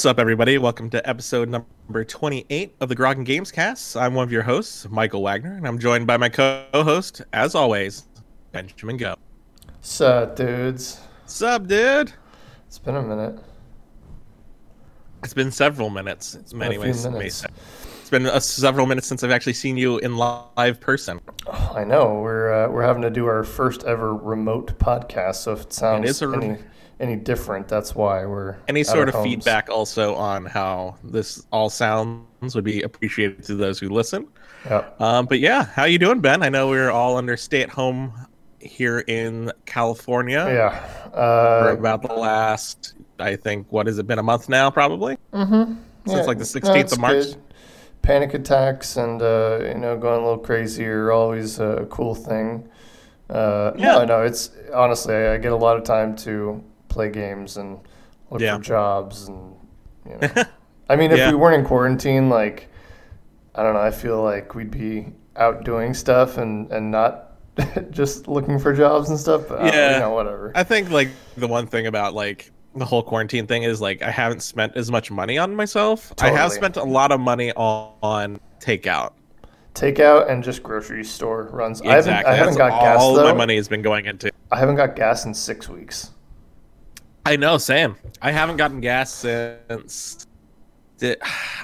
What's up, everybody? Welcome to episode number 28 of the Grogan Games Cast. I'm one of your hosts, Michael Wagner, and I'm joined by my co host, as always, Benjamin Go. Sup, dudes? Sup, dude? It's been a minute. It's been several minutes. It's been a few ways. minutes. It's been uh, several minutes since I've actually seen you in live person. Oh, I know we're uh, we're having to do our first ever remote podcast. So if it sounds is a rem- any any different, that's why we're Any sort of feedback also on how this all sounds would be appreciated to those who listen. Yep. Um, but yeah, how you doing, Ben? I know we're all under stay-at-home here in California. Yeah. for Uh, about the last, I think, what has it been a month now, probably mm-hmm. since like the 16th of March. Panic attacks and uh, you know going a little crazy are always a cool thing. Uh, Yeah. No, no, it's honestly I get a lot of time to play games and look Yeah. for jobs and you know. I mean, if Yeah. we weren't in quarantine, like I don't know, I feel like we'd be out doing stuff and and not just looking for jobs and stuff. But, uh, Yeah. you know, whatever. I think like the one thing about like the whole quarantine thing is like I haven't spent as much money on myself. I have spent a lot of money on, on takeout. Takeout and just grocery store runs. I haven't, I haven't got gas all my money has been going into. I haven't got gas in six weeks. I know, same. I haven't gotten gas since the-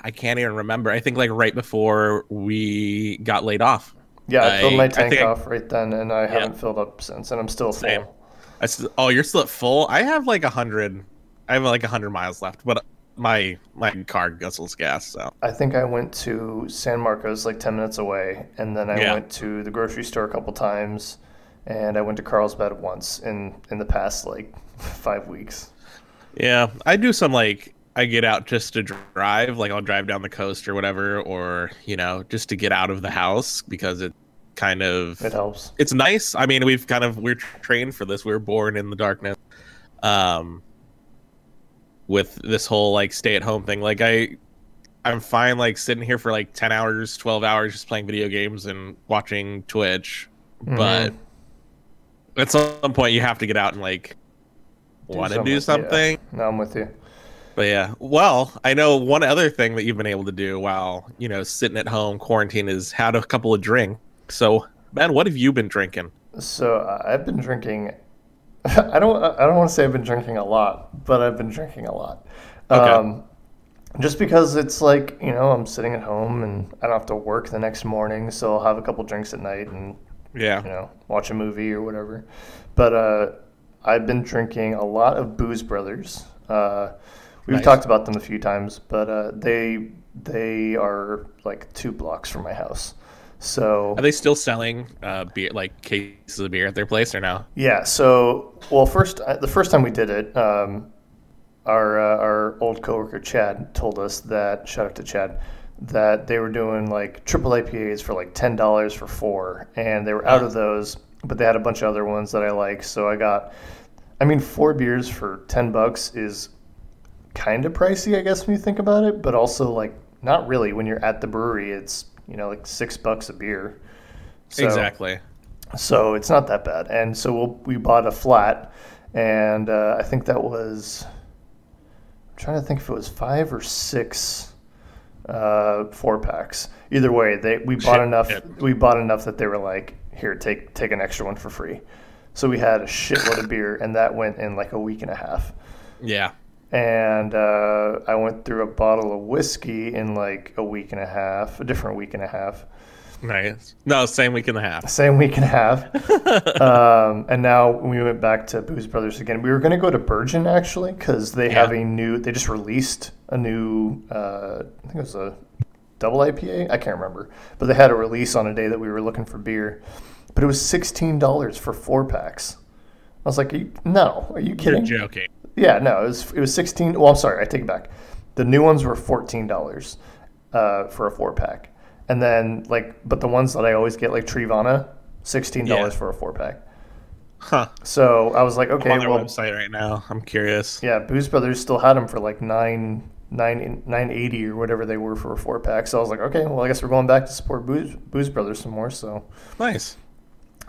I can't even remember. I think like right before we got laid off. Yeah, I filled I- my I tank think I- off right then, and I haven't filled up since, and I'm still Same. full. I s- oh, you're still at full. I have like a hundred. I have like a hundred miles left, but my my car guzzles gas. So I think I went to San Marcos, like 10 minutes away, and then I Yeah. went to the grocery store a couple times, and I went to Carlsbad once in, in the past, like, five weeks. yeah, I do some like I get out just to drive. Like I'll drive down the coast or whatever, or you know, just to get out of the house because it kind of It helps. it's nice. I mean, we've kind of we're trained for this. We are born in the darkness. Um with this whole like stay at home thing. Like I I'm fine like sitting here for like 10 hours, 12 hours just playing video games and watching Twitch. But Mhm. at some point you have to get out and like want to do something, yeah. No, I'm with you. But yeah, well, I know one other thing that you've been able to do while you know sitting at home quarantine is had a couple of drinks. So Ben, what have you been drinking? So uh, I've been drinking. I don't. I don't want to say I've been drinking a lot, but I've been drinking a lot. Okay. Um, just because it's like you know I'm sitting at home and I don't have to work the next morning, so I'll have a couple drinks at night and Yeah, you know watch a movie or whatever. But uh, I've been drinking a lot of Booze Brothers. Uh, we've Nice. talked about them a few times, but uh, they they are like two blocks from my house. So Are they still selling uh, beer, like cases of beer at their place, or no? Yeah. So, well, first, uh, the first time we did it, um, our uh, our old coworker Chad told us that shout out to Chad that they were doing like triple IPAs for like ten dollars for four, and they were out of those, but they had a bunch of other ones that I like. So I got, I mean, four beers for ten bucks is kind of pricey, I guess, when you think about it, but also like not really when you're at the brewery. It's you know like six bucks a beer. So- exactly. so it's not that bad. And so we'll, we bought a flat, and uh, I think that was. I'm trying to think if it was five or six uh, four packs. Either way, they we bought Shit, enough. We bought enough that they were like, "Here, take take an extra one for free." So we had a shitload of beer, and that went in like a week and a half. Yeah. And uh, I went through a bottle of whiskey in like a week and a half, a different week and a half. Nice. No, same week and a half. Same week and a half. um, and now we went back to Booze Brothers again. We were going to go to Burgeon actually because they have a new. They just released a new. Uh, I think it was a double IPA. I can't remember, but they had a release on a day that we were looking for beer. But it was sixteen dollars for four packs. I was like, are you, "No, are you You're kidding?" joking. Yeah, no, it was it was sixteen. Well, I'm sorry, I take it back. The new ones were fourteen dollars uh, for a four pack, and then like, but the ones that I always get, like Treevana, sixteen dollars Yeah. for a four pack. Huh. So I was like, I'm okay, on their well, website right now. I'm curious. yeah, Booze Brothers still had them for like nine. Nine nine eighty or whatever they were for a four pack. So I was like, okay, well, I guess we're going back to support Booze, Booze Brothers some more. So Nice.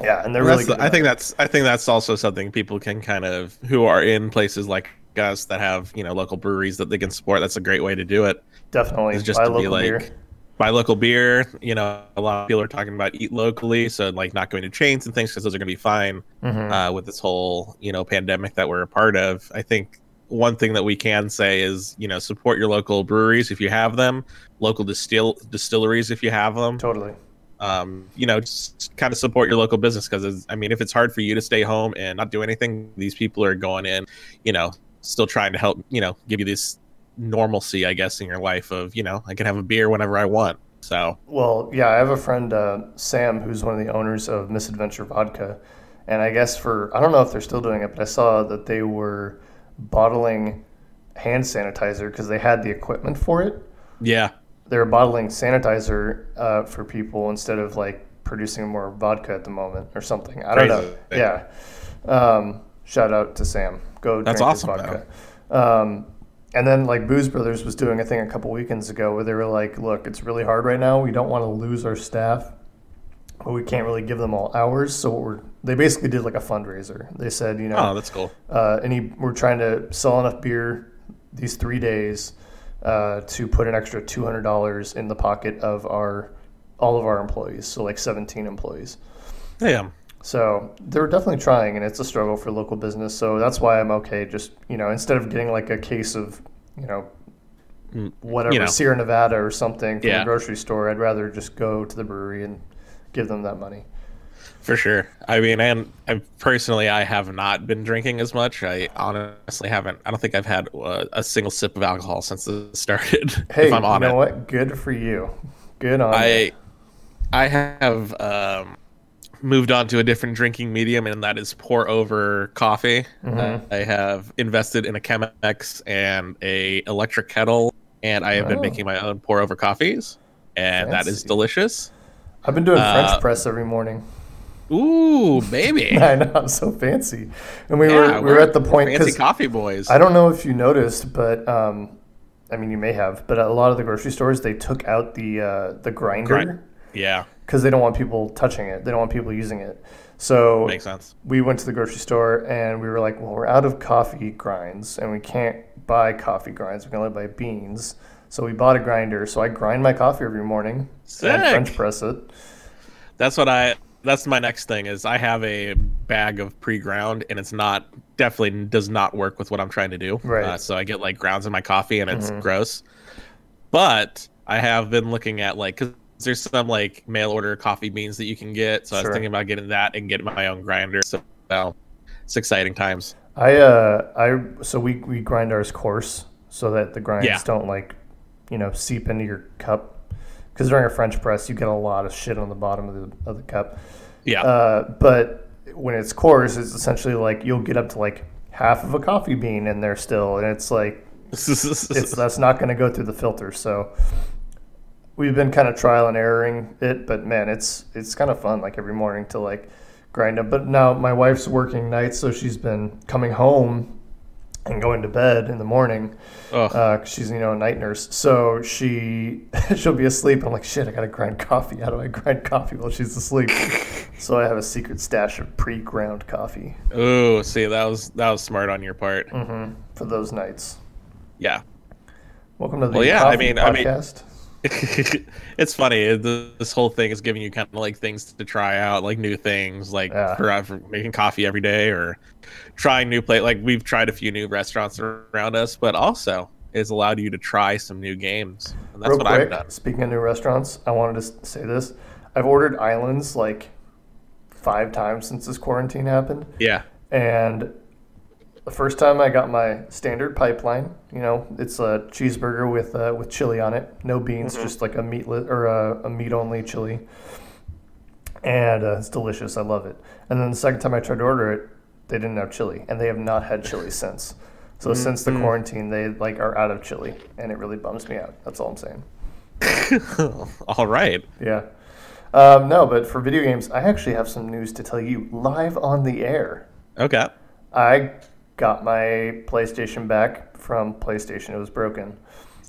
yeah, and they're That's really the-. I think it. that's I think that's also something people can kind of who are in places like us that have you know local breweries that they can support. That's a great way to do it. Definitely, It's just buy to be local like beer. buy local beer. You know, a lot of people are talking about eat locally, so like not going to chains and things because those are going to be fine Mhm. uh, with this whole you know pandemic that we're a part of. I think one thing that we can say is you know support your local breweries if you have them, local distill distilleries if you have them. Totally. Um, you know, just kind of support your local business because I mean, if it's hard for you to stay home and not do anything, these people are going in, you know, still trying to help, you know, give you this normalcy, I guess, in your life of you know I can have a beer whenever I want. So Well, yeah, I have a friend, uh, Sam, who's one of the owners of Misadventure Vodka. And I guess for, I don't know if they're still doing it, but I saw that they were bottling hand sanitizer because they had the equipment for it. yeah, They were bottling sanitizer uh, for people instead of like producing more vodka at the moment or something. I don't know. Yeah. Um, shout out to Sam. Go That's drink awesome, vodka. Um, and then like Booze Brothers was doing a thing a couple weekends ago where they were like, "Look, it's really hard right now. We don't want to lose our staff, but we can't really give them all hours. So what we're they basically did like a fundraiser. They said, you know, oh, that's cool. uh, any we're trying to sell enough beer these three days uh, to put an extra two hundred dollars in the pocket of our all of our employees. So like seventeen employees. Damn. So they're definitely trying, and it's a struggle for local business. So that's why I'm okay. Just you know, instead of getting like a case of you know Mm, whatever you know. Sierra Nevada or something from Yeah. the grocery store, I'd rather just go to the brewery and give them that money. For sure. I mean, and I personally, I have not been drinking as much. I honestly haven't. I don't think I've had uh, a single sip of alcohol since it started. Hey, if I'm on you know it, what? Good for you. Good on you. I, I have um, moved on to a different drinking medium, and that is pour over coffee. Mm-hmm. Uh, I have invested in a Chemex and a electric kettle, and I have been Oh. making my own pour over coffees, and that is delicious. I've been doing uh, French press every morning. Ooh, baby. I know I'm so fancy, and we Yeah, were we were at the point fancy coffee boys. I don't know if you noticed, but um, I mean you may have, but a lot of the grocery stores they took out the uh, the grinder Grind- yeah, because they don't want people touching it. They don't want people using it. So makes sense. we went to the grocery store and we were like, well, we're out of coffee grinds and we can't buy coffee grinds. We can only buy beans. So we bought a grinder. So I grind my coffee every morning Sick. and French press it. That's what I. That's my next thing. Is I have a bag of pre-ground, and it's not definitely does not work with what I'm trying to do. Right. Uh, so I get like grounds in my coffee, and it's Mhm. gross. But I have been looking at like because there's some like mail order coffee beans that you can get. So I was thinking about getting that and getting my own grinder. So well, it's exciting times. I uh I so we we grind ours coarse so that the grinds Yeah. don't like you know seep into your cup because during a French press you get a lot of shit on the bottom of the of the cup. Yeah. Uh, but when it's coarse, it's essentially like you'll get up to like half of a coffee bean in there still, and it's like it's that's not going to go through the filter. So we've been kind of trial and erroring it, but man, it's it's kind of fun. Like every morning to like grind up. But now my wife's working nights, so she's been coming home and going to bed in the morning uh, she's you know a night nurse. So she she'll be asleep. I'm like, shit, I gotta grind coffee. How do I grind coffee while she's asleep? so I have a secret stash of pre-ground coffee Ooh, see that was that was smart on your part. hmm for those nights. Yeah. Welcome to the Well, yeah, I mean- I mean- podcast. it's funny. This whole thing is giving you kind of like things to try out, like new things, like Yeah. for, uh, for making coffee every day or trying new plate. Like we've tried a few new restaurants around us, but also it's allowed you to try some new games, and that's Real what quick, I've done. speaking of new restaurants, I wanted to say this. I've ordered islands like five times since this quarantine happened. Yeah, And the first time I got my standard pipeline, you know, it's a cheeseburger with uh, with chili on it, no beans, Mhm. just like a meatless or a, a meat only chili, and uh, it's delicious. I love it. And then the second time I tried to order it, they didn't have chili, and they have not had chili since. So since the Mhm. quarantine, they like are out of chili, and it really bums me out. That's all I'm saying. all right. Yeah. Um, no, but for video games, I actually have some news to tell you live on the air. Okay. I got my PlayStation back from PlayStation. It was broken.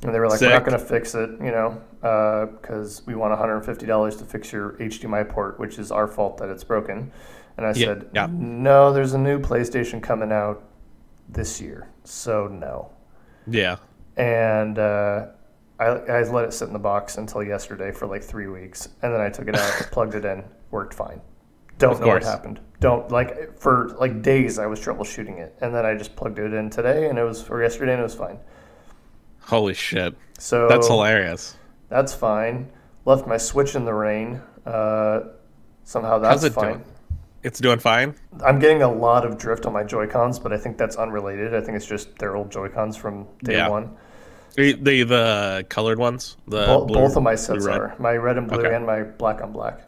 And they were like, we're not going to fix it, you know, because we want $150 to fix your HDMI port, which is our fault that it's broken. And I Yeah, said, yeah. no, there's a new PlayStation coming out this year. So no. Yeah. And uh, I, I let it sit in the box until yesterday for like three weeks, and then I took it out, plugged it in, worked fine. Don't Of know what happened. Don't like for like days I was troubleshooting it, and then I just plugged it in today, and it was or yesterday, and it was fine. Holy shit. So That's hilarious. That's fine. Left my Switch in the rain. Uh, somehow that's How's it fine. doing? It's doing fine. I'm getting a lot of drift on my Joy Cons, but I think that's unrelated. I think it's just their old Joy Cons from day Yeah. one. The, the the colored ones. The Bo- blue- both of my sets are my red and blue Okay. and my black on black.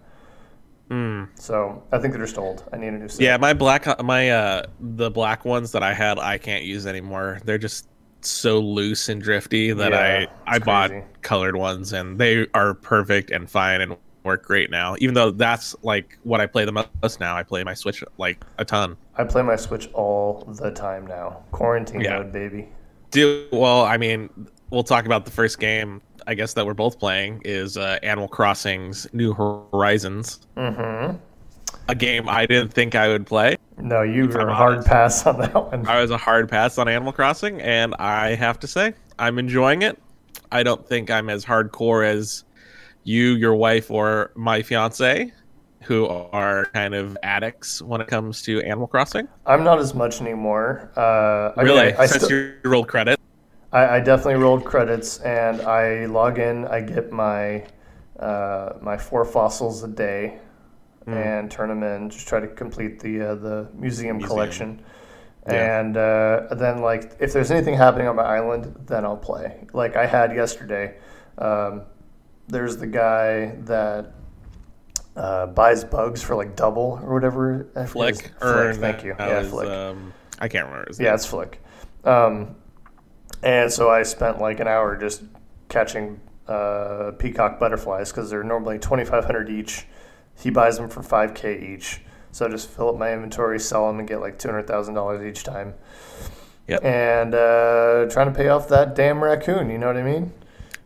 Mm. So I think they're just old. I need a new set. Yeah, my black my uh the black ones that I had I can't use anymore. They're just so loose and drifty that Yeah, I I it's bought colored ones and they are perfect and fine and work great now. Even though that's like what I play the most now. I play my Switch like a ton. I play my Switch all the time now. Quarantine Yeah. mode, baby. Do well, I mean, we'll talk about the first game I guess that we're both playing is uh, Animal Crossing's New Horizons, Mm-hmm. a game I didn't think I would play. No, you were a hard honest. pass on that one. I was a hard pass on Animal Crossing, and I have to say, I'm enjoying it. I don't think I'm as hardcore as you, your wife, or my fiance, who are kind of addicts when it comes to Animal Crossing. I'm not as much anymore. Uh, I mean, Really, I, since still- you rolled credit. I, I definitely rolled credits, and I log in. I get my uh, my four fossils a day, Hmm. and turn them in. Just try to complete the uh, the museum, Museum. collection. Yeah. And uh, then, like, if there's anything happening on my island, then I'll play. Like I had yesterday. Um, there's the guy that uh, buys bugs for like double or whatever. Flick, or Flick. Thank you. Yeah, Flick. Um, I can't remember. His name. Yeah, name. it's Flick. Um, and so I spent like an hour just catching uh, peacock butterflies because they're normally 2500 each. He buys them for 5k each. So I just fill up my inventory, sell them, and get like $200,000 each time. Yep. And uh, trying to pay off that damn raccoon, you know what I mean?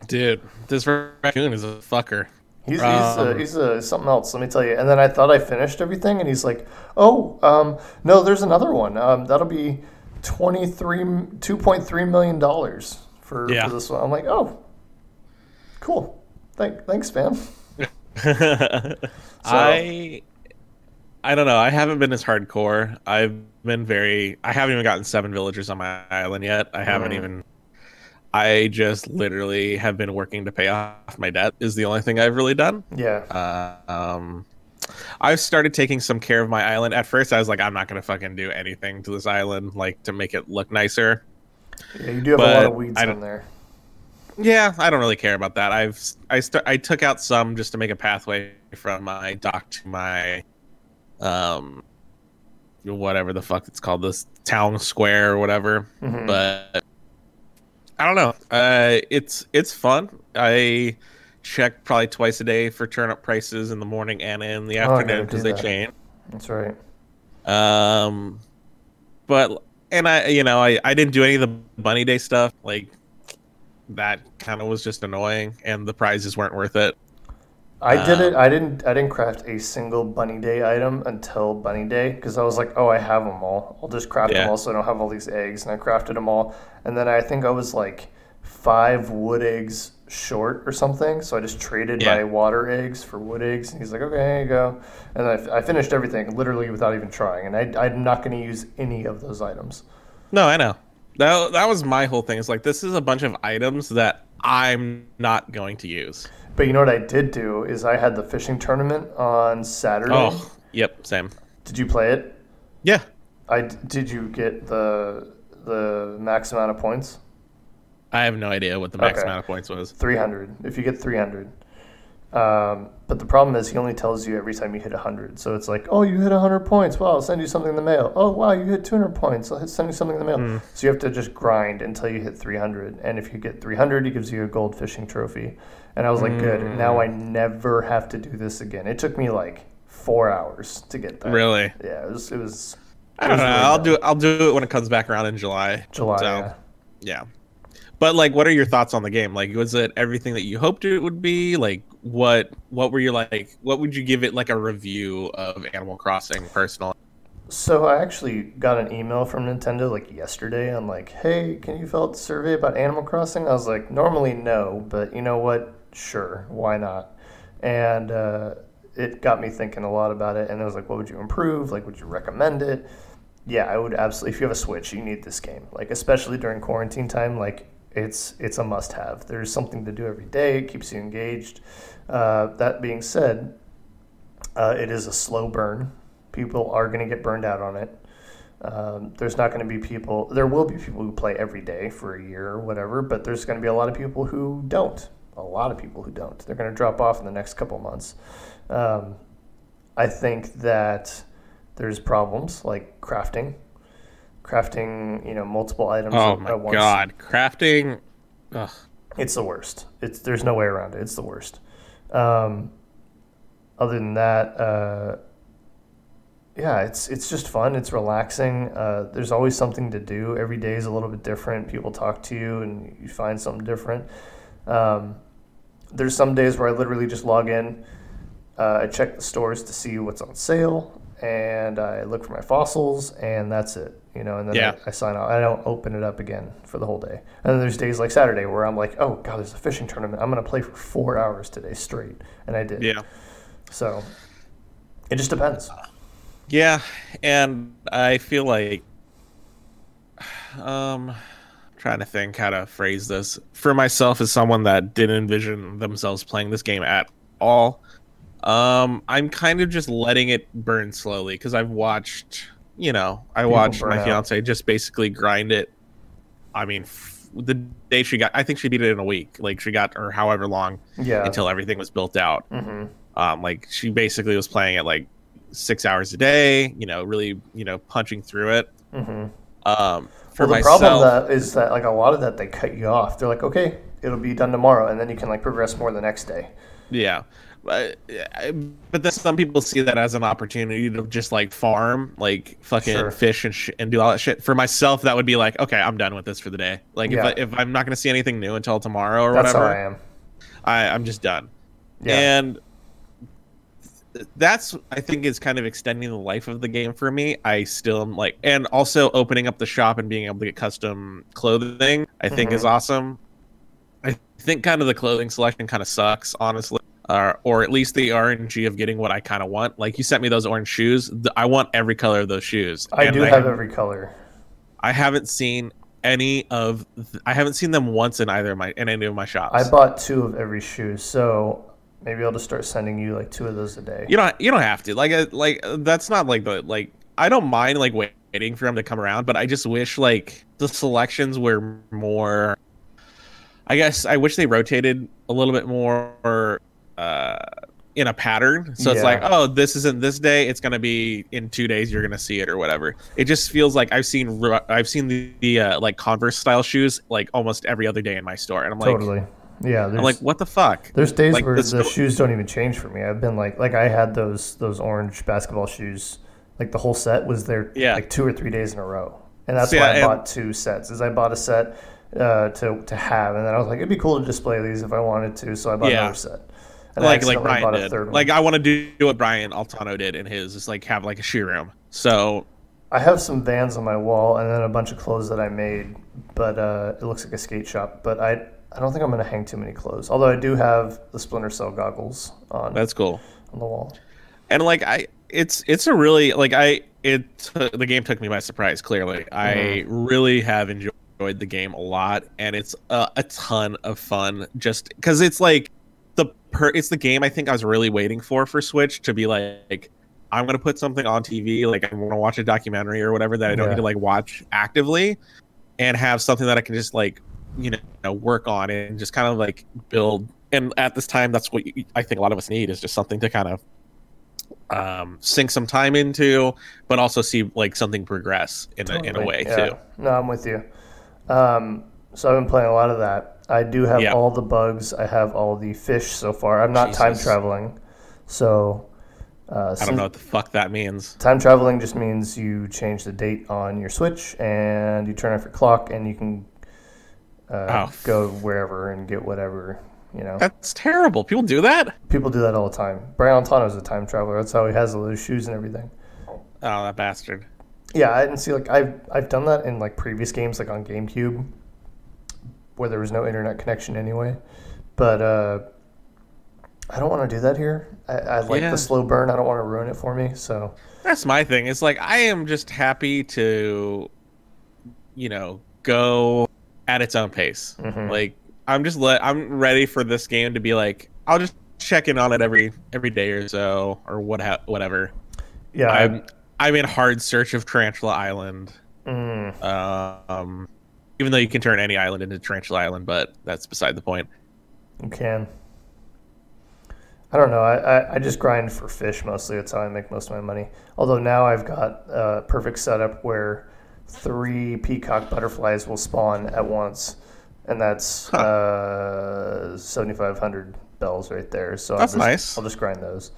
Dude, this raccoon is a fucker. He's, he's, uh, Um, he's uh, something else, let me tell you. And then I thought I finished everything, and he's like, oh, um, no, there's another one. Um, that'll be 23, $2.3 million for, Yeah. for this one. I'm like, oh, cool. Thank, thanks, fam. I I don't know. I haven't been as hardcore. I've been very. I haven't even gotten seven villagers on my island yet. I haven't Mm. even. I just literally have been working to pay off my debt. Is the only thing I've really done. Yeah. Uh, um, I've started taking some care of my island. At first, I was like, I'm not gonna fucking do anything to this island, like to make it look nicer. yeah you do have a lot of weeds I on there. Yeah, I don't really care about that. I've I st- I took out some just to make a pathway from my dock to my um whatever the fuck it's called this town square or whatever. Mhm. But I don't know. Uh it's it's fun. I check probably twice a day for turnip prices in the morning and in the Oh, afternoon because do they that. change. That's right. Um, but and I, you know, I I didn't do any of the bunny day stuff. Like that kind of was just annoying, and the prizes weren't worth it. I did it. Um, I didn't. I didn't craft a single bunny day item until bunny day because I was like, oh, I have them all. I'll just craft Yeah. them all so I don't have all these eggs. And I crafted them all. And then I think I was like five wood eggs short or something. So I just traded Yeah. my water eggs for wood eggs. And he's like, okay, here you go. And I, I finished everything literally without even trying. And I, I'm not going to use any of those items. No, I know. That that was my whole thing. It's like this is a bunch of items that I'm not going to use. But you know what I did do is I had the fishing tournament on Saturday. Oh, yep, same. Did you play it? Yeah, I did you get the the max amount of points? I have no idea what the max Okay. amount of points was. 300. If you get 300. Um, but the problem is he only tells you every time you hit 100. So it's like, oh, you hit 100 points. Well, I'll send you something in the mail. Oh, wow, you hit 200 points. I'll send you something in the mail. So you have to just grind until you hit 300. And if you get 300, he gives you a gold fishing trophy. And I was like, good. Now I never have to do this again. It took me like four hours to get that. Really? Yeah, it was. It was I don't know. really I'll dumb. do it. I'll do it when it comes back around in July. July. So, yeah. Yeah. But like what are your thoughts on the game? Like was it everything that you hoped it would be? Like what what were you like what would you give it like a review of Animal Crossing personally? So I actually got an email from Nintendo like yesterday I'm like, hey, can you fill out the survey about Animal Crossing? I was like, normally no, but you know what? Sure, why not? And uh, it got me thinking a lot about it. And I was like, what would you improve? Like, would you recommend it? Yeah, I would absolutely. If you have a Switch, you need this game. Like, especially during quarantine time, like it's it's a must-have. There's something to do every day. It keeps you engaged. Uh, that being said, uh, it is a slow burn. People are going to get burned out on it. Um, there's not going to be people. There will be people who play every day for a year or whatever, but there's going to be a lot of people who don't. A lot of people who don't. They're going to drop off in the next couple months. Um, I think that there's problems like crafting, crafting, you know, multiple items Oh at my once. god, crafting. Ugh. It's the worst. It's there's no way around it. It's the worst. Um, other than that, uh, yeah, it's it's just fun. It's relaxing. Uh, there's always something to do. Every day is a little bit different. People talk to you, and you find something different. Um, there's some days where I literally just log in. Uh, I check the stores to see what's on sale, and I look for my fossils, and that's it. You know, and then Yeah. I, I sign out. I don't open it up again for the whole day. And then there's days like Saturday where I'm like, oh god, there's a fishing tournament. I'm gonna play for four hours today straight, and I did. Yeah. So it just depends. Yeah, and I feel like um trying to think how to phrase this. For myself as someone that didn't envision themselves playing this game at all, um I'm kind of just letting it burn slowly cuz I've watched, you know, I watched my out. fiance just basically grind it. I mean, f- the day she got I think she beat it in a week. Like she got or however long Yeah. until everything was built out. hmm Um, like she basically was playing it like six hours a day. You know, really, you know, punching through it. hmm Um, for Well, the myself, problem that is that like a lot of that they cut you off. They're like, okay, it'll be done tomorrow, and then you can like progress more the next day. yeah. But, I- but then some people see that as an opportunity to just like farm, like fucking Sure. fish and sh- and do all that shit. For myself, that would be like, okay, I'm done with this for the day. Like Yeah. if I, if I'm not gonna see anything new until tomorrow or That's whatever, how I am. I, I'm just done. Yeah. And that's I think is kind of extending the life of the game for me. I still am like and also opening up the shop and being able to get custom clothing, I think is mm-hmm. awesome. I think kind of the clothing selection kind of sucks, honestly. Uh, or at least the RNG of getting what I kind of want. Like you sent me those orange shoes. I want every color of those shoes. I And do have every color. I haven't seen any of. Th- I haven't seen them once in either of my in any of my shops. I bought two of every shoe, so maybe I'll just start sending you like two of those a day. You don't you don't have to. Like uh, like uh, that's not like the like I don't mind like waiting for them to come around, but I just wish like the selections were more I guess I wish they rotated a little bit more uh in a pattern. So it's like, oh, this isn't this day, it's going to be in 2 days you're going to see it or whatever. It just feels like I've seen I've seen the, the uh, like Converse style shoes like almost every other day in my store and I'm like totally. Yeah. There's, I'm like what the fuck? there's days like, where the shoes don't even change for me. I've been like, like I had those those orange basketball shoes. Like the whole set was there Yeah. like two or three days in a row, and that's So, why yeah, I and- bought two sets. Is I bought a set uh, to to have, and then I was like, it'd be cool to display these if I wanted to, so I bought Yeah. another set. Like like Brian did. Like I want to do what Brian Altano did in his, is like have like a shoe room. So I have some Vans on my wall and then a bunch of clothes that I made, but uh, it looks like a skate shop. But I I don't think I'm gonna hang too many clothes. Although I do have the Splinter Cell goggles on that's cool. on the wall. And like I, it's it's a really like I it the game took me by surprise. Clearly, I really have enjoyed the game a lot, and it's a, a ton of fun. Just because it's like per it's the game I think I was really waiting for for Switch to be like. I'm gonna put something on TV, like I'm gonna watch a documentary or whatever that I don't Yeah. need to like watch actively, and have something that I can just like, you know, work on and just kind of like build. And at this time, that's what you, I think a lot of us need is just something to kind of um, sink some time into, but also see like something progress in a, in a way Yeah. too. No, I'm with you. Um, so I've been playing a lot of that. I do have Yeah. all the bugs. I have all the fish so far. I'm not time traveling, so uh, I don't know what the fuck that means. Time traveling just means you change the date on your Switch and you turn off your clock and you can uh, Oh. go wherever and get whatever. You know, That's terrible. People do that. people do that all the time. Brian is a time traveler. That's how he has all those shoes and everything. Oh, that bastard. Yeah, I didn't see like I've I've done that in like previous games, like on GameCube, where there was no internet connection anyway. But uh, I don't want to do that here. I, I like Yeah. the slow burn. I don't want to ruin it for me. So That's my thing. It's like I am just happy to, you know, go at its own pace. Mhm. Like I'm just let I'm ready for this game to be like I'll just check in on it every every day or so or what ha- whatever. yeah, I'm I'm in hard search of Tarantula Island. mm, Um, even though you can turn any island into Tarantula Island, but that's beside the point. you can. I don't know. I, I, I just grind for fish mostly. That's how I make most of my money. Although now I've got a perfect setup where three peacock butterflies will spawn at once, and that's Huh. uh, 7,500 bells right there. So That's I'll just, nice. I'll just grind those.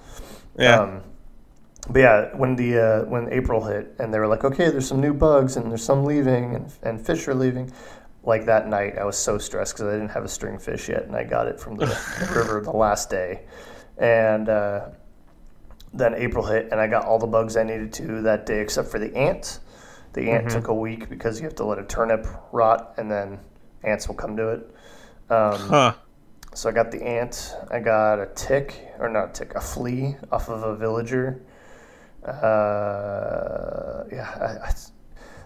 Yeah. Um, but yeah, when the uh, when April hit and they were like, okay, there's some new bugs and there's some leaving and, and fish are leaving. Like that night, I was so stressed because I didn't have a string fish yet, and I got it from the, the river the last day. And uh, then April hit, and I got all the bugs I needed to that day, except for the ant. The ant took a week because you have to let a turnip rot, and then ants will come to it. Um, huh. so I got the ant. I got a tick, or not a tick, a flea off of a villager. Uh, yeah, I, I,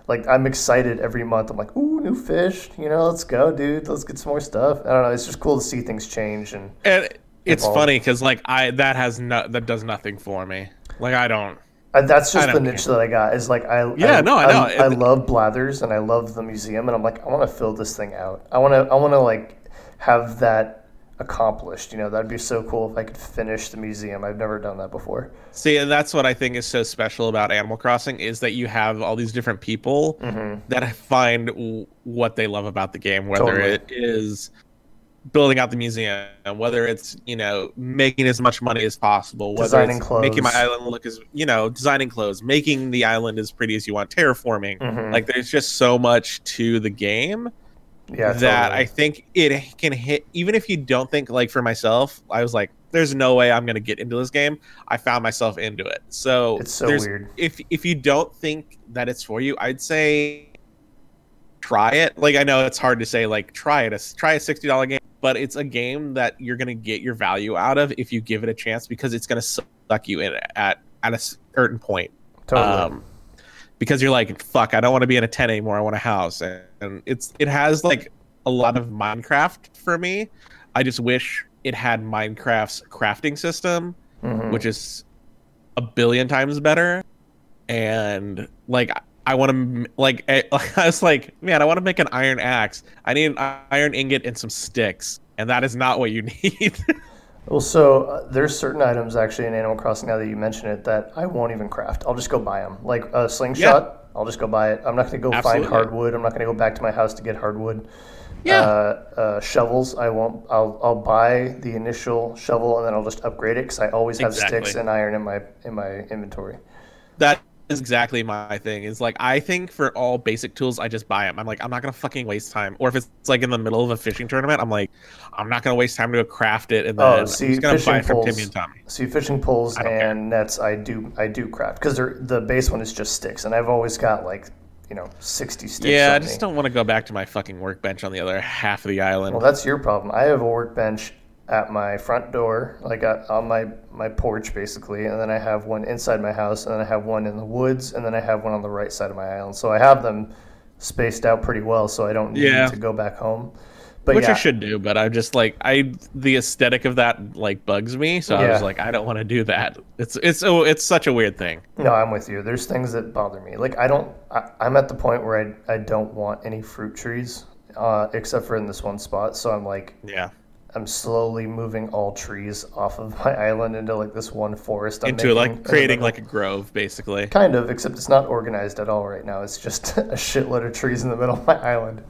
like I'm excited every month. I'm like, ooh, new fish. You know, let's go, dude. Let's get some more stuff. I don't know. It's just cool to see things change and And it's Evolve. funny because like I that has no that does nothing for me. Like I don't. Uh, that's just I the niche that I got. Is like I Yeah, no, I know. I, It- love Blathers and I love the museum, and I'm like I want to fill this thing out. I want to I want to like have that accomplished. You know, that'd be so cool if I could finish the museum. I've never done that before. See, and that's what I think is so special about Animal Crossing is that you have all these different people Mm-hmm. that find w- what they love about the game, whether Totally. it is building out the museum, whether it's you know making as much money as possible, whether Designing it's making my island look as you know designing clothes, making the island as pretty as you want, terraforming. Mhm. Like there's just so much to the game Yeah, that totally. I think it can hit. Even if you don't think like for myself, I was like, "There's no way I'm gonna get into this game." I found myself into it. So It's so weird. If if you don't think that it's for you, I'd say try it. Like I know it's hard to say, like try it. A, try a sixty dollar game, but it's a game that you're gonna get your value out of if you give it a chance because it's gonna suck you in at at a certain point. totally. Um, because you're like, fuck, I don't want to be in a tent anymore. I want a house, and, it's it has like a lot of Minecraft for me. I just wish it had Minecraft's crafting system, Mhm. which is a billion times better. And like, I- I want to like, I, I was like, man, I want to make an iron axe. I need an iron ingot and some sticks, and that is not what you need. Well, so uh, there's certain items actually in Animal Crossing now that you mention it that I won't even craft. I'll just go buy them. Like a slingshot, I'll just go buy it. I'm not going to go Absolutely. find hardwood. I'm not going to go back to my house to get hardwood. Yeah. Uh, uh, shovels, I won't. I'll I'll buy the initial shovel and then I'll just upgrade it because I always have sticks and iron in my in my inventory. that is exactly my thing. Is like I think for all basic tools, I just buy them. I'm like I'm not gonna fucking waste time. Or if it's like in the middle of a fishing tournament, I'm like I'm not gonna waste time to go craft it and oh, then Oh, I'm see, just gonna fishing buy it from poles- Timmy and Tommy. See, fishing poles don't care. and nets, I do I do craft because they're the base one is just sticks, and I've always got like you know sixty sticks. Yeah, I just me. don't want to go back to my fucking workbench on the other half of the island. Well, that's your problem. I have a workbench at my front door, like uh, on my my porch, basically, and then I have one inside my house, and then I have one in the woods, and then I have one on the right side of my island. So I have them spaced out pretty well, so I don't need Yeah. to go back home. But which yeah, I should do, but I'm just like I the aesthetic of that like bugs me, so I was like I don't want to do that. It's it's oh it's such a weird thing. no, I'm with you. There's things that bother me. Like I don't, I, I'm at the point where I I don't want any fruit trees, uh, except for in this one spot. So I'm like, Yeah. I'm slowly moving all trees off of my island into like this one forest. I'm Into like creating like a grove basically. Kind of, except it's not organized at all right now. It's just a shitload of trees in the middle of my island.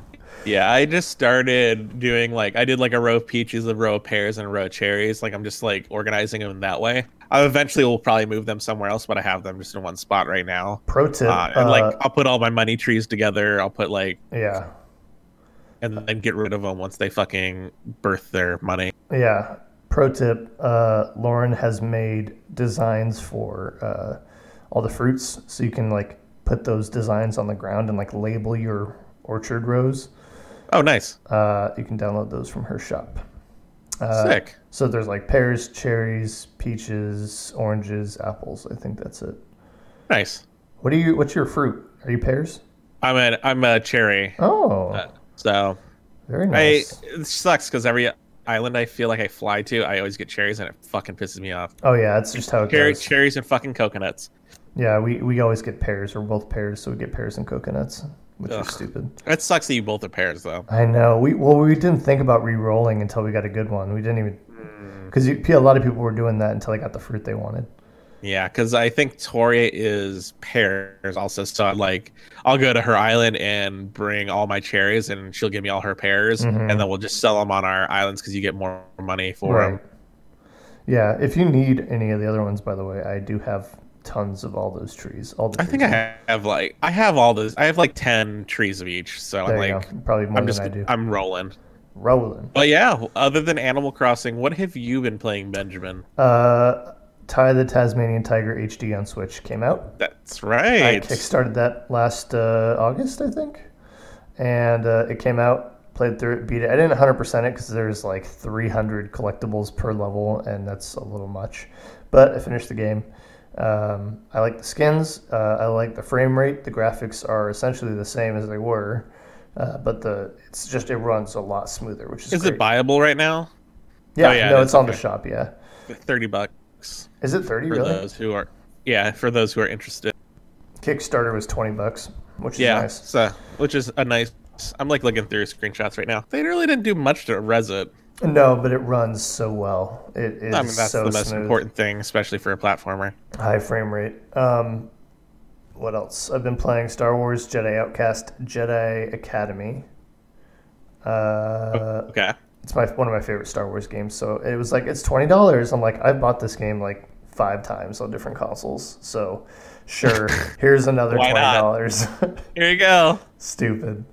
Yeah, I just started doing like I did like a row of peaches, a row of pears, and a row of cherries. Like I'm just like organizing them that way. I eventually will probably move them somewhere else, but I have them just in one spot right now. Pro tip, Uh, and uh, like I'll put all my money trees together. I'll put like yeah, and then get rid of them once they fucking birth their money. yeah. Pro tip: uh, Lauren has made designs for uh, all the fruits, so you can like put those designs on the ground and like label your orchard rows. Oh, nice. Uh, you can download those from her shop. Uh, Sick. So there's like pears, cherries, peaches, oranges, apples. I think that's it. Nice. What do you? What's your fruit? Are you pears? I'm a I'm a cherry. Oh, Uh, So very I it sucks because every island I feel like I fly to, I always get cherries and it fucking pisses me off. oh yeah, that's just how it Cherry, goes. cherries and fucking coconuts. Yeah, we, we always get pears or both pears, so we get pears and coconuts, which Ugh. is stupid. It sucks that you both are pears though. I know. We well, we didn't think about re-rolling until we got a good one. We didn't even because a lot of people were doing that until they got the fruit they wanted. Yeah, because I think Tori is pears also. So I'm like, I'll go to her island and bring all my cherries, and she'll give me all her pears, Mhm. and then we'll just sell them on our islands because you get more money for right. them. Yeah. If you need any of the other ones, by the way, I do have tons of all those trees. All I think. I have like I have all those. I have like ten trees of each. So There I'm like. Probably more I'm than just I do. I'm rolling. Rolling. But yeah, other than Animal Crossing, what have you been playing, Benjamin? Uh, Ty the Tasmanian Tiger HD on Switch came out. That's right. I kickstarted that last uh, August, I think, and uh, it came out. Played through it, beat it. I didn't 100% it because there's like 300 collectibles per level, and that's a little much. But I finished the game. Um, I like the skins. Uh, I like the frame rate. The graphics are essentially the same as they were, uh, but the it's just it runs a lot smoother, which is Is great. it buyable right now? Yeah, Oh, yeah, no, it it's is, on the shop. Yeah, Thirty bucks is it 30 for really? those who are. Yeah, for those who are interested. Kickstarter was 20 bucks, which is Yeah, nice. so which is a nice. I'm like looking through screenshots right now. They really didn't do much to res it. No, but it runs so well. It is I mean, that's so the most smooth. important thing, especially for a platformer. High frame rate. Um, what else? I've been playing Star Wars Jedi Outcast Jedi Academy. Uh, Okay. It's my one of my favorite Star Wars games. So it was like it's twenty dollars. I'm like I've bought this game like five times on different consoles. So sure, here's another twenty dollars. Here you go. Stupid.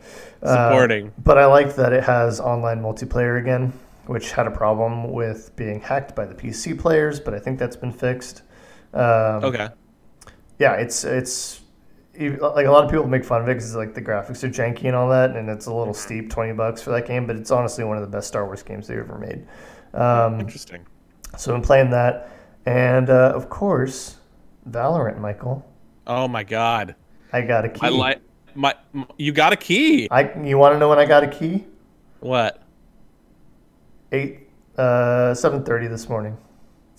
Uh, Supporting. but I like that it has online multiplayer again, which had a problem with being hacked by the PC players, but I think that's been fixed. Um, okay. Yeah, it's it's even- like a lot of people make fun of it because like the graphics are janky and all that, and it's a little steep, twenty bucks for that game. But it's honestly one of the best Star Wars games they've ever made. Um, Interesting. so I'm playing that, and uh, of course, Valorant, Michael. Oh my god. I got a key. I like my. m- You got a key. I you want to know when I got a key? What? Eight uh seven thirty this morning.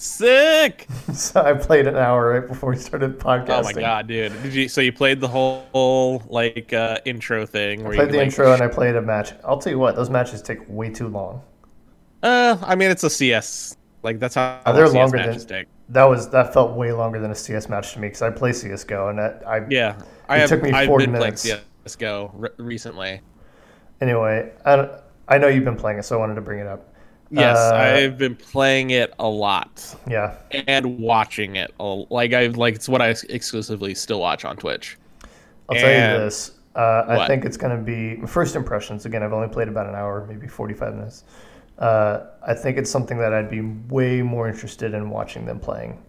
Sick. So I played an hour right before we started podcasting. Oh my god, dude! Did you? So you played the whole, like uh, intro thing? Where I played the like, intro and I played a match. I'll tell you what, those matches take way too long. Uh, I mean, it's a CS. Like that's how Oh, they're CS longer matches than- take. That was that felt way longer than a CS match to me because I play CS:GO and that, I Yeah, I It have. took me I've 40 been minutes. CS:GO re- recently. anyway. I I know you've been playing it, so I wanted to bring it up. Yes, Uh, I've been playing it a lot Yeah, and watching it. Like I like it's what I exclusively still watch on Twitch. I'll tell you this. Uh, I think it's going to be my first impressions. Again, I've only played about an hour, maybe forty-five minutes. Uh, I think it's something that I'd be way more interested in watching than playing.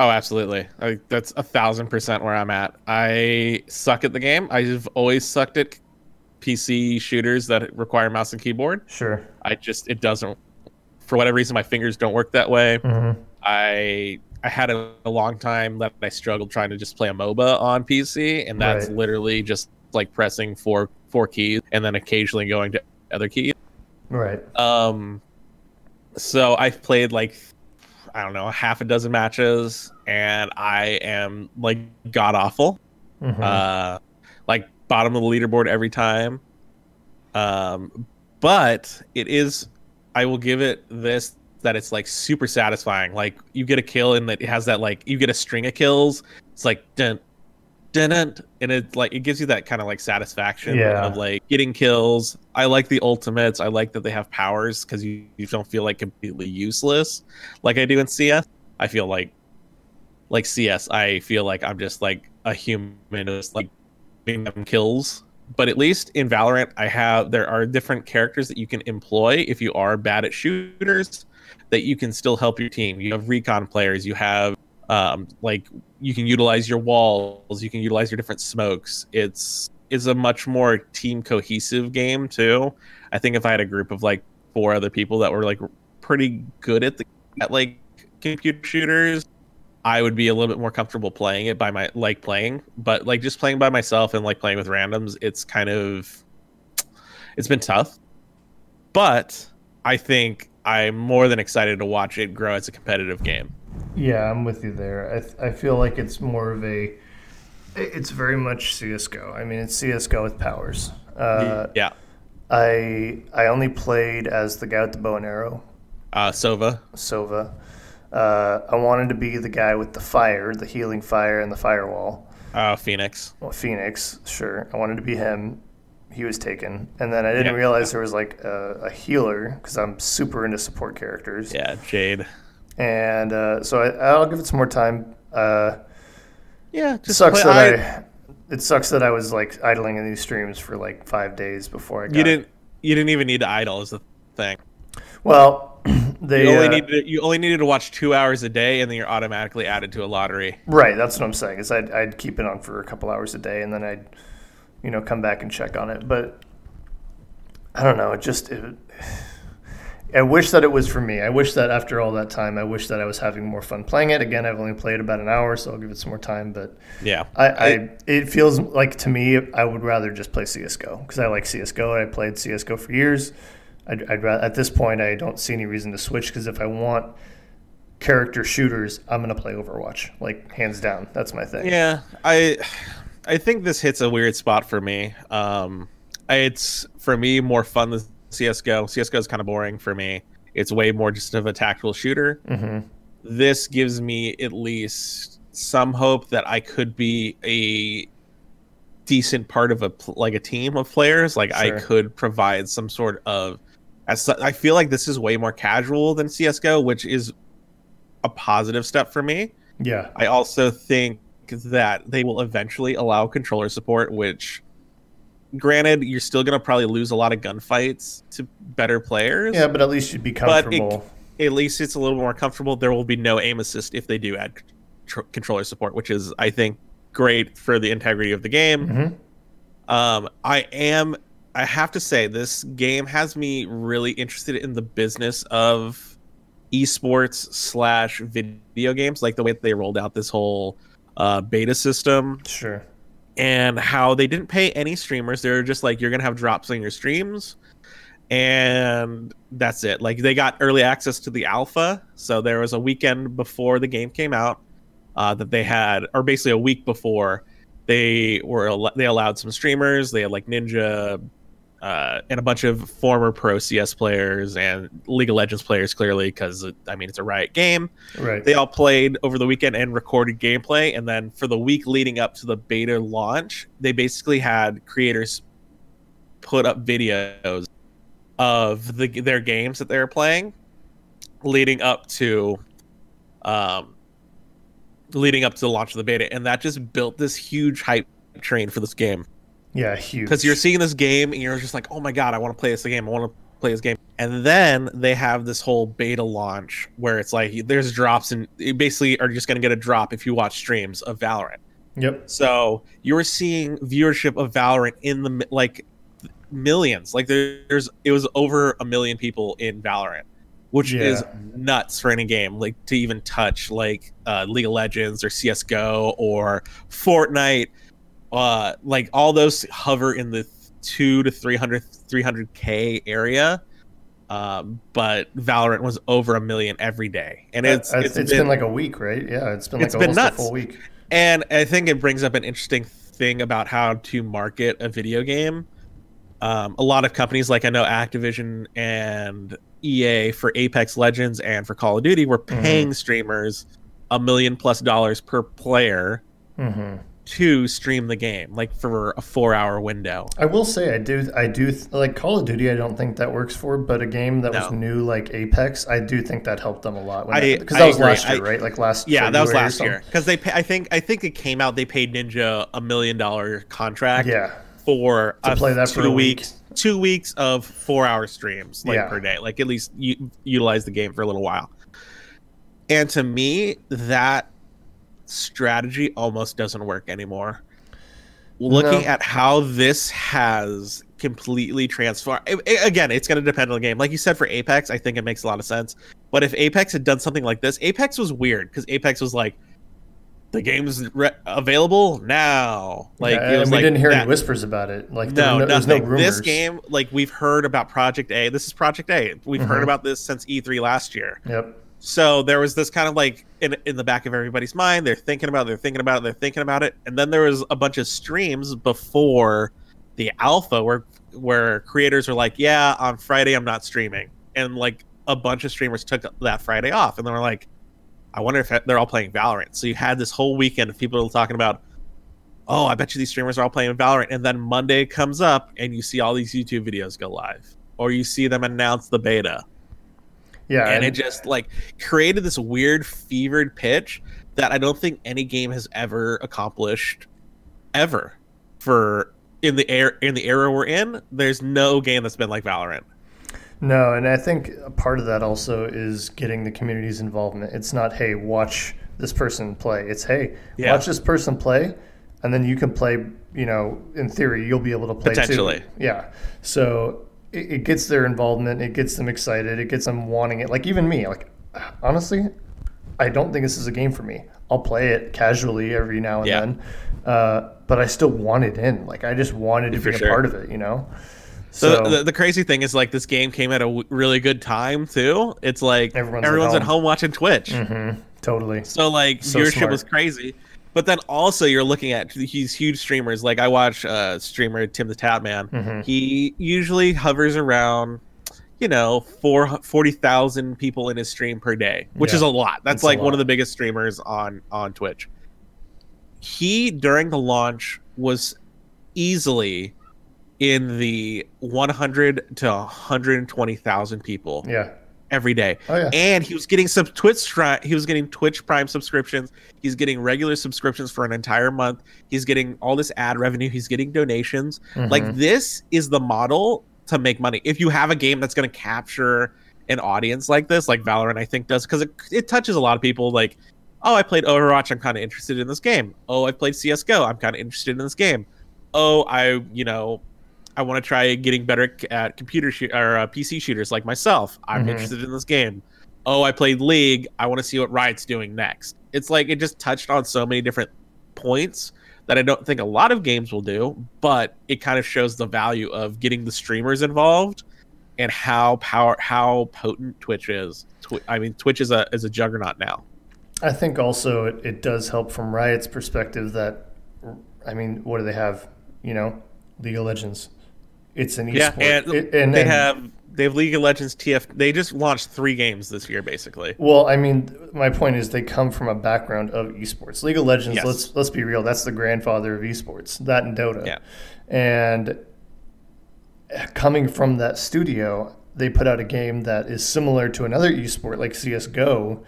Oh, absolutely. I, that's a thousand percent where I'm at. I suck at the game. I've always sucked at PC shooters that require mouse and keyboard. Sure. I just it doesn't for whatever reason my fingers don't work that way. hmm I I had a, a long time that I struggled trying to just play a MOBA on PC, and that's Right. literally just like pressing four four keys and then occasionally going to other keys. Right. Um, so I've played like I don't know half a dozen matches, and I am like god awful. hmm Uh, like bottom of the leaderboard every time. Um, but it is. I will give it this that it's like super satisfying. Like you get a kill and it has that like you get a string of kills. It's like dun dun dun, and it like it gives you that kind of like satisfaction Yeah. of like getting kills. I like the ultimates. I like that they have powers because you, you don't feel like completely useless like I do in CS. I feel like like CS, I feel like I'm just like a human, just like them kills. But at least in Valorant, I have there are different characters that you can employ if you are bad at shooters, that you can still help your team. You have recon players, you have Um, like you can utilize your walls, you can utilize your different smokes. It's is a much more team cohesive game too. I think if I had a group of like four other people that were like pretty good at the at like computer shooters, I would be a little bit more comfortable playing it by my like playing. But like just playing by myself and like playing with randoms, it's kind of it's been tough. But I think I'm more than excited to watch it grow as a competitive game. Yeah, I'm with you there. I, th- I feel like it's more of a. It's very much CS:GO. I mean, it's CS:GO with powers. Uh, yeah. I I only played as the guy with the bow and arrow, Uh, Sova. Sova. Uh, I wanted to be the guy with the fire, the healing fire, and the firewall. Uh, Phoenix. Well, Phoenix, sure. I wanted to be him. He was taken, and then I didn't Yeah. realize there was like a, a healer because I'm super into support characters. Yeah, Jade. And uh, so I, I'll give it some more time. Uh, Yeah, It just sucks play- that I- I, It sucks that I was like idling in these streams for like five days before I got. you didn't. You didn't even need to idle. Is the thing. Well, they You only uh, needed. You only needed to watch two hours a day, and then you're automatically added to a lottery. right. That's what I'm saying. Is I'd, I'd keep it on for a couple hours a day, and then I'd, you know, come back and check on it. But I don't know. It just. It, I wish that it was for me. I wish that after all that time, I wish that I was having more fun playing it. Again, I've only played about an hour, so I'll give it some more time. But Yeah. I, I it feels like to me I would rather just play CS:GO because I like CS:GO. I played CS:GO for years. I'd, I'd rather, at this point I don't see any reason to switch because if I want character shooters, I'm gonna play Overwatch like hands down. That's my thing. Yeah, I I think this hits a weird spot for me. Um, it's for me more fun than CS:GO. CS:GO is kind of boring for me. It's way more just of a tactical shooter. hmm This gives me at least some hope that I could be a decent part of a like a team of players. Like I could provide some sort of. As I feel like this is way more casual than CS:GO, which is a positive step for me. Yeah. I also think that they will eventually allow controller support, which, granted, you're still going to probably lose a lot of gunfights to better players. Yeah, but at least you'd be But it- At least it's a little more comfortable. There will be no aim assist if they do add tr- controller support, which is, I think, great for the integrity of the game. hmm Um, I am. I have to say, this game has me really interested in the business of esports slash video games, like the way that they rolled out this whole uh, beta system Sure. and how they didn't pay any streamers. They were just like, you're gonna have drops on your streams, and that's it. Like they got early access to the alpha, so there was a weekend before the game came out uh, that they had, or basically a week before they were they allowed some streamers. They had like Ninja. Uh, and a bunch of former pro CS players and League of Legends players, clearly, because I mean it's a Riot game Right. they all played over the weekend and recorded gameplay and then for the week leading up to the beta launch they basically had creators put up videos of the their games that they were playing leading up to um leading up to the launch of the beta and that just built this huge hype train for this game yeah. Huge. because you're seeing this game and you're just like, oh my god, I want to play this game. I want to play this game. And then they have this whole beta launch where it's like there's drops and you basically are just going to get a drop if you watch streams of Valorant. Yep. So you're seeing viewership of Valorant in the like millions. Like there- there's it was over a million people in Valorant, which Yeah. is nuts for any game like to even touch like uh, League of Legends or CS:GO or Fortnite. Uh, like all those hover in the two to 300 300k area. Um, but Valorant was over a million every day, and it's it's, it's been, like a week, right? Yeah. It's been like It's been nuts. a full week. and I think it brings up an interesting thing about how to market a video game. Um, a lot of companies, like I know Activision and EA for Apex Legends and for Call of Duty, were Mhm. paying streamers a million plus dollars per player hmm to stream the game, like for a four-hour window. I will say I do I do like Call of Duty. I don't think that works for, but a game that was new like Apex, I do think that helped them a lot. Because that was agree. last year, I- right? Like last year. Yeah, that was last year because they. Pay, I think. I think it came out. They paid Ninja a million dollar contract. Yeah, for To a play that two for a week. weeks, two weeks of four hour streams like Yeah. per day, like at least u- utilize the game for a little while. And to me, that strategy almost doesn't work anymore. Looking No. at how this has completely transformed. a- a- Again, it's going to depend on the game. Like you said, for Apex, I think it makes a lot of sense. But if Apex had done something like this, Apex was weird because Apex was like, the game's re- available now. Like Yeah, it and we like didn't hear that- any whispers about it. Like no, no, no rumors. this game, like we've heard about Project A. This is Project A. We've heard Mhm. about this since E3 last year. Yep. So there was this kind of like in in the back of everybody's mind. They're thinking about. It, they're thinking about. It, they're thinking about it. And then there was a bunch of streams before the alpha where where creators were like, "Yeah, on Friday I'm not streaming," and like a bunch of streamers took that Friday off, and they were like, "I wonder if they're all playing Valorant." So you had this whole weekend of people talking about. Oh, I bet you these streamers are all playing Valorant, and then Monday comes up, and you see all these YouTube videos go live, or you see them announce the beta, Yeah. and it just like created this weird fevered pitch that I don't think any game has ever accomplished ever for in the air in the era we're in there's no game that's been like Valorant No, and I think a part of that also is getting the community's involvement. It's not, hey, watch this person play. It's, hey, Yeah. watch this person play, and then you can play. You know, in theory, you'll be able to play Potentially. too. Yeah. So it, it gets their involvement. It gets them excited. It gets them wanting it. Like even me, like honestly, I don't think this is a game for me. I'll play it casually every now and Yeah. then, uh, but I still want it in. Like I just wanted to For be sure. a part of it. You know. so, the, the crazy thing is like this game came at a w- really good time too it's like Everyone's everyone's, at at, home. home. watching twitch Mhm, totally. so like So viewership smart. was crazy but then also you're looking at these huge streamers like i watch uh streamer TimTheTatman Mhm. he usually hovers around you know four 40,000 people in his stream per day which Yeah. is a lot that's It's like one of the biggest streamers on on twitch he during the launch was easily in the 100 to 120,000 people Yeah. Every day Oh yeah. and he was getting some Twitch he was getting Twitch Prime subscriptions. He's getting regular subscriptions for an entire month. He's getting all this ad revenue. He's getting donations. Like Mhm. this is the model to make money. If you have a game that's going to capture an audience like this, like Valorant, I think does because it, it touches a lot of people. Like, oh, I played Overwatch. I'm kind of interested in this game. Oh, I played CS:GO. I'm kind of interested in this game. Oh, I you know. I want to try getting better at computer shoot or uh, PC shooters like myself. I'm Mhm. interested in this game oh, I played League. I want to see what Riot's doing next. It's like it just touched on so many different points that I don't think a lot of games will do, but it kind of shows the value of getting the streamers involved and how power how potent Twitch is. I mean, Twitch is a is a juggernaut now. I think also it, it does help from Riot's perspective that, I mean, what do they have? You know, League of Legends. It's an Yeah, esport. and It- and they and- have they have League of Legends TF. They just launched three games this year, basically. Well, I mean, my point is they come from a background of esports. League of Legends, Yes. let's let's be real, that's the grandfather of esports. That and Dota. Yeah. And coming from that studio, they put out a game that is similar to another esport like CS:GO.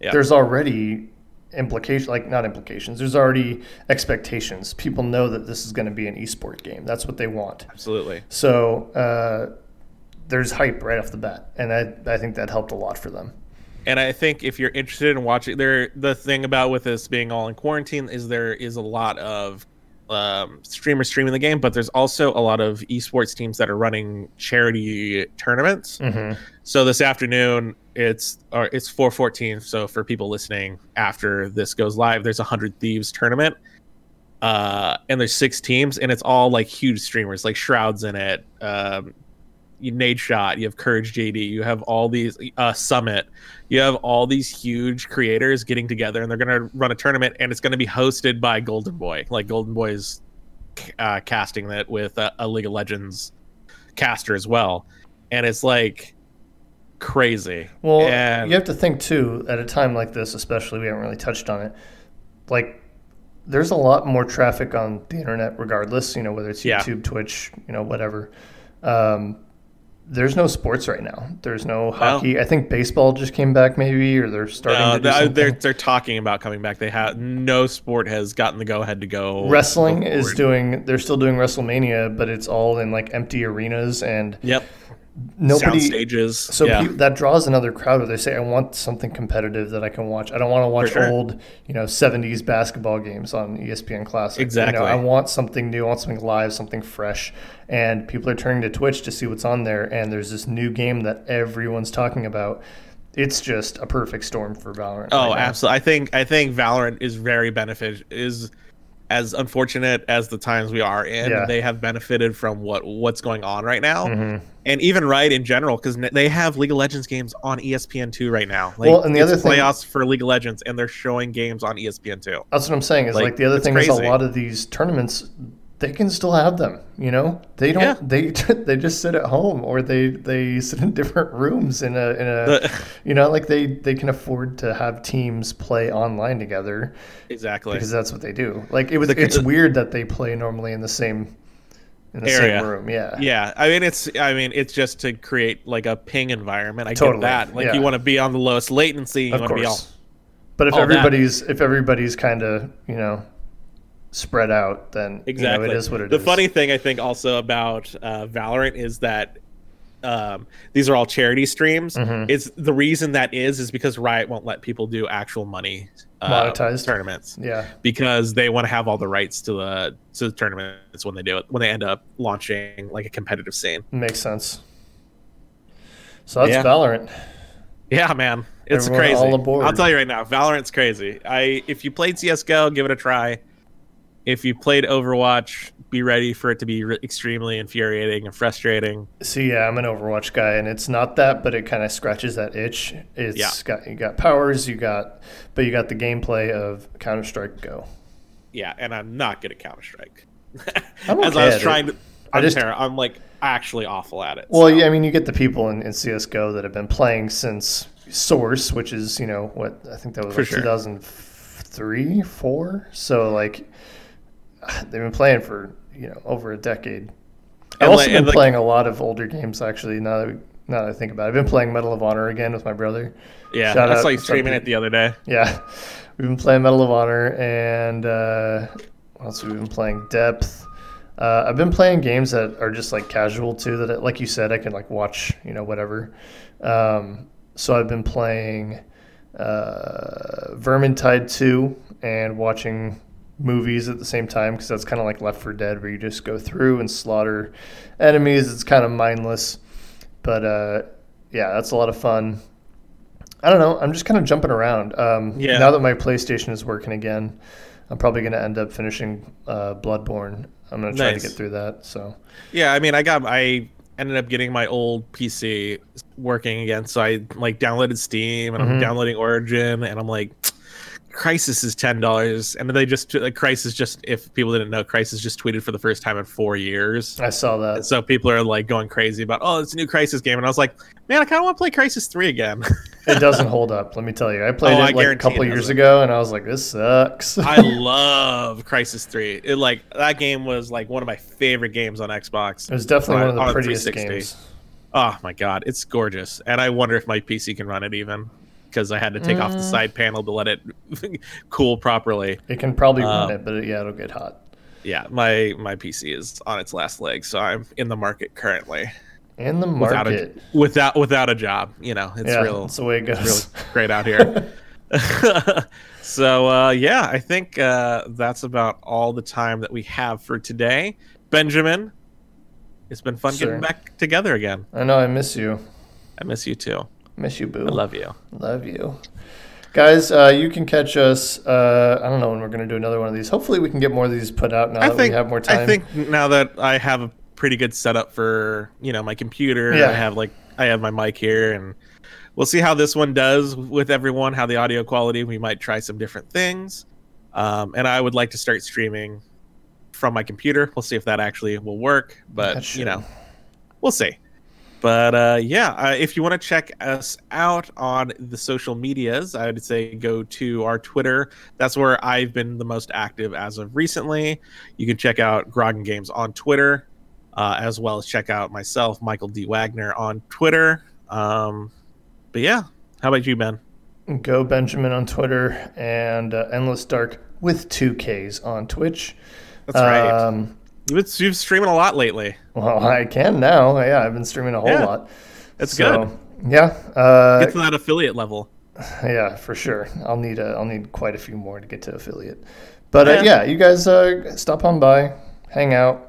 Yeah. There's already implication like not implications. There's already expectations. People know that this is going to be an esport game. That's what they want. Absolutely. So, uh, there's hype right off the bat, and I, I think that helped a lot for them. And I think if you're interested in watching, there the thing about with this being all in quarantine is there is a lot of um, streamers streaming the game, but there's also a lot of esports teams that are running charity tournaments. Mm-hmm. So this afternoon, it's or it's 4:14. So for people listening after this goes live, there's a hundred thieves tournament, uh, and there's six teams, and it's all like huge streamers, like Shrouds in it, um, Nadeshot, you have CouRageJD, you have all these uh, Summit, you have all these huge creators getting together, and they're gonna run a tournament, and it's gonna be hosted by Golden Boy. Like Golden Boy is uh, casting that with a, a League of Legends caster as well, and it's like crazy. Well, and you have to think too, at a time like this, especially, we haven't really touched on it. Like, there's a lot more traffic on the internet, regardless, you know, whether it's Yeah. YouTube, Twitch, you know, whatever. Um, there's no sports right now. There's no hockey. I think baseball just came back, maybe, or they're starting uh, to do they- something. they're they're talking about coming back. They have no sport has gotten the go ahead to go. Wrestling go is doing. They're still doing WrestleMania, but it's all in like empty arenas, and Yep. Nobody sound stages. So yeah. pe- that draws another crowd where they say, "I want something competitive that I can watch. I don't want to watch sure. old, you know, '70s basketball games on ESPN Classic. Exactly. You know, I want something new. I want something live, something fresh. And people are turning to Twitch to see what's on there. And there's this new game that everyone's talking about. It's just a perfect storm for Valorant. Oh, right absolutely. I think I think Valorant is very benefit is as unfortunate as the times we are in. Yeah. They have benefited from what what's going on right now, Mhm. and even right in general because they have League of Legends games on ESPN two right now. Like, Well, and the other thing- playoffs for League of Legends, and they're showing games on ESPN two. That's what I'm saying. Is like, Like, the other thing is a lot of these tournaments, they can still have them. You know, they don't. Yeah. They they just sit at home or they they sit in different rooms in a in a. You know, like they they can afford to have teams play online together exactly. because that's what they do. Like it was. The- it's uh, weird that they play normally in the same in the Area. same room. Yeah. Yeah, I mean it's I mean it's just to create like a ping environment. I Totally, get that. Like yeah. you want to be on the lowest latency. You Of want to be all course. But if all that. everybody's if everybody's kind of you know spread out, then exactly. you know, it is what it the is. funny thing I think also about uh, Valorant is that um, these are all charity streams. Mhm. It's the reason that is is because Riot won't let people do actual money uh, Monetized. tournaments Yeah. because they want to have all the rights to the to the tournaments when they do it when they end up launching like a competitive scene. Makes sense. So that's Yeah. Valorant. Yeah, man, it's Everyone crazy. I'll tell you right now, Valorant's crazy. I if you played CS:GO, give it a try. If you played Overwatch, be ready for it to be re- extremely infuriating and frustrating. See, yeah, I'm an Overwatch guy, and it's not that, but it kind of scratches that itch. It's Yeah. got you got powers, you got, but you got the gameplay of Counter Strike Go. Yeah, and I'm not good at Counter Strike. I'm As I was trying to, I I'm, just- terri- I'm like actually awful at it. Well, so. yeah, I mean, you get the people in, in CS:GO that have been playing since Source, which is you know what I think that was like sure. 2003, four. So like, they've been playing for you know over a decade. I've also like- been like- playing a lot of older games actually. Now that we, now that I think about it, I've been playing Medal of Honor again with my brother. yeah, shout that's like streaming it the other day. Yeah, we've been playing Medal of Honor, and uh, what else have been playing? Depth. Uh, I've been playing games that are just like casual too. That, like you said, I can like watch, you know, whatever. Um, so I've been playing uh, Vermintide 2 and watching movies at the same time because that's kind of like Left 4 Dead, where you just go through and slaughter enemies. It's kind of mindless, but uh, yeah, that's a lot of fun. I don't know. I'm just kind of jumping around. Um, Yeah. Now that my PlayStation is working again, I'm probably going to end up finishing uh, Bloodborne. I'm going to try Nice. to get through that. So Yeah, I mean, I got I ended up getting my old PC working again, so I like downloaded Steam and Mhm. I'm downloading Origin, and I'm like, Crysis is ten dollars, and they just like Crysis just if people didn't know, Crysis just tweeted for the first time in four years. I saw that. And so people are like going crazy about, oh, it's a new Crysis game, and I was like, man, I kind of want to play Crysis Three again. It doesn't hold up. Let me tell you. I played Oh, I it like a couple years ago, and I was like, "This sucks." I love Crysis Three. It like that game was like one of my favorite games on Xbox. it was definitely on- one of the prettiest games. Oh my god, it's gorgeous. And I wonder if my PC can run it even because I had to take off the Mm. side panel to let it cool properly. It can probably run Um, it, but it, yeah, it'll get hot. Yeah, my my PC is on its last leg, so I'm in the market currently In the without market, a without without a job. You know, it's yeah, real that's the way it goes. really great out here. so uh, yeah, I think uh, that's about all the time that we have for today. Benjamin, it's been fun Sir. getting back together again. I know. I miss you. I miss you too. Miss you, boo. I love you. Love you. Guys, uh, you can catch us. Uh, I don't know when we're going to do another one of these. Hopefully, we can get more of these put out now I that think we have more time. I think now that I have a pretty good setup for you know my computer, Yeah. I have like I have my mic here, and we'll see how this one does with everyone. How the audio quality. We might try some different things, um, and I would like to start streaming from my computer. We'll see if that actually will work, but you know, we'll see. But uh, yeah, uh, if you want to check us out on the social medias, I would say go to our Twitter. That's where I've been the most active as of recently. You can check out Grogan Games on Twitter, uh, as well as check out myself, Michael D. Wagner, on Twitter. Um, but yeah, how about you, Ben? Go Benjamin on Twitter and uh, Endless Dark with two Ks on Twitch. That's right. Um, You've been, you've streaming a lot lately. Well, I can now. Yeah, I've been streaming a whole Yeah, lot. That's So, good. Yeah. Uh, Get to that affiliate level. Yeah, for sure. I'll need a, I'll need quite a few more to get to affiliate. But uh, Yeah. yeah, you guys uh, stop on by, hang out.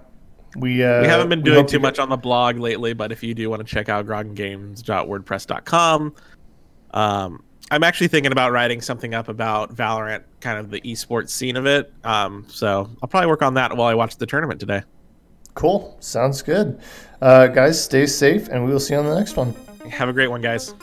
We uh, We haven't been doing too you- much on the blog lately, but if you do want to check out groggengames.wordpress.com, um, I'm actually thinking about writing something up about Valorant, kind of the esports scene of it. Um, so I'll probably work on that while I watch the tournament today. Cool. Sounds good. Uh, guys, stay safe, and we will see you on the next one. Have a great one, guys.